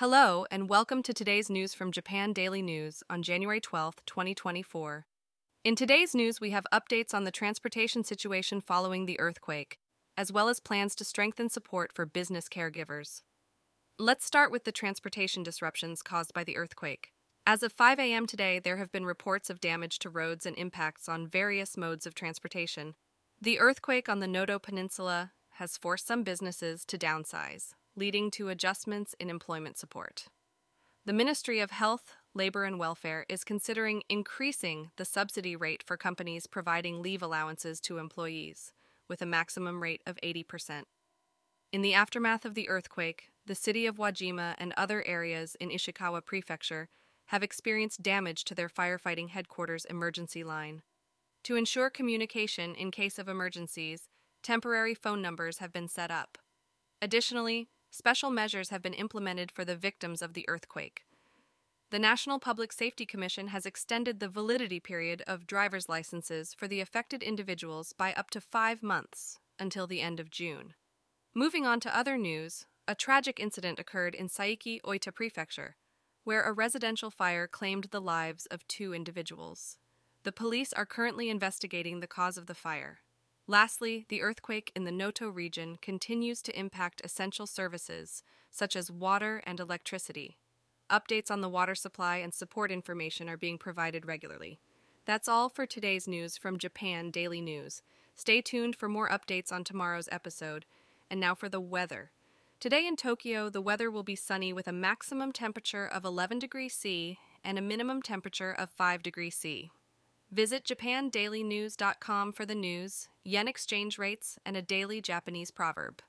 Hello, and welcome to today's news from Japan Daily News on January 12th, 2024. In today's news, we have updates on the transportation situation following the earthquake, as well as plans to strengthen support for business caregivers. Let's start with the transportation disruptions caused by the earthquake. As of 5 a.m. today, there have been reports of damage to roads and impacts on various modes of transportation. The earthquake on the Noto Peninsula has forced some businesses to downsize, leading to adjustments in employment support. The Ministry of Health, Labor and Welfare is considering increasing the subsidy rate for companies providing leave allowances to employees, with a maximum rate of 80%. In the aftermath of the earthquake, the city of Wajima and other areas in Ishikawa Prefecture have experienced damage to their firefighting headquarters emergency line. To ensure communication in case of emergencies, temporary phone numbers have been set up. Additionally, special measures have been implemented for the victims of the earthquake. The National Public Safety Commission has extended the validity period of driver's licenses for the affected individuals by up to five months until the end of June. Moving on to other news, a tragic incident occurred in Saiki, Oita Prefecture, where a residential fire claimed the lives of two individuals. The police are currently investigating the cause of the fire. Lastly, the earthquake in the Noto region continues to impact essential services such as water and electricity. Updates on the water supply and support information are being provided regularly. That's all for today's news from Japan Daily News. Stay tuned for more updates on tomorrow's episode. And now for the weather. Today in Tokyo, the weather will be sunny with a maximum temperature of 11 degrees C and a minimum temperature of 5 degrees C. Visit japandailynews.com for the news, yen exchange rates, and a daily Japanese proverb.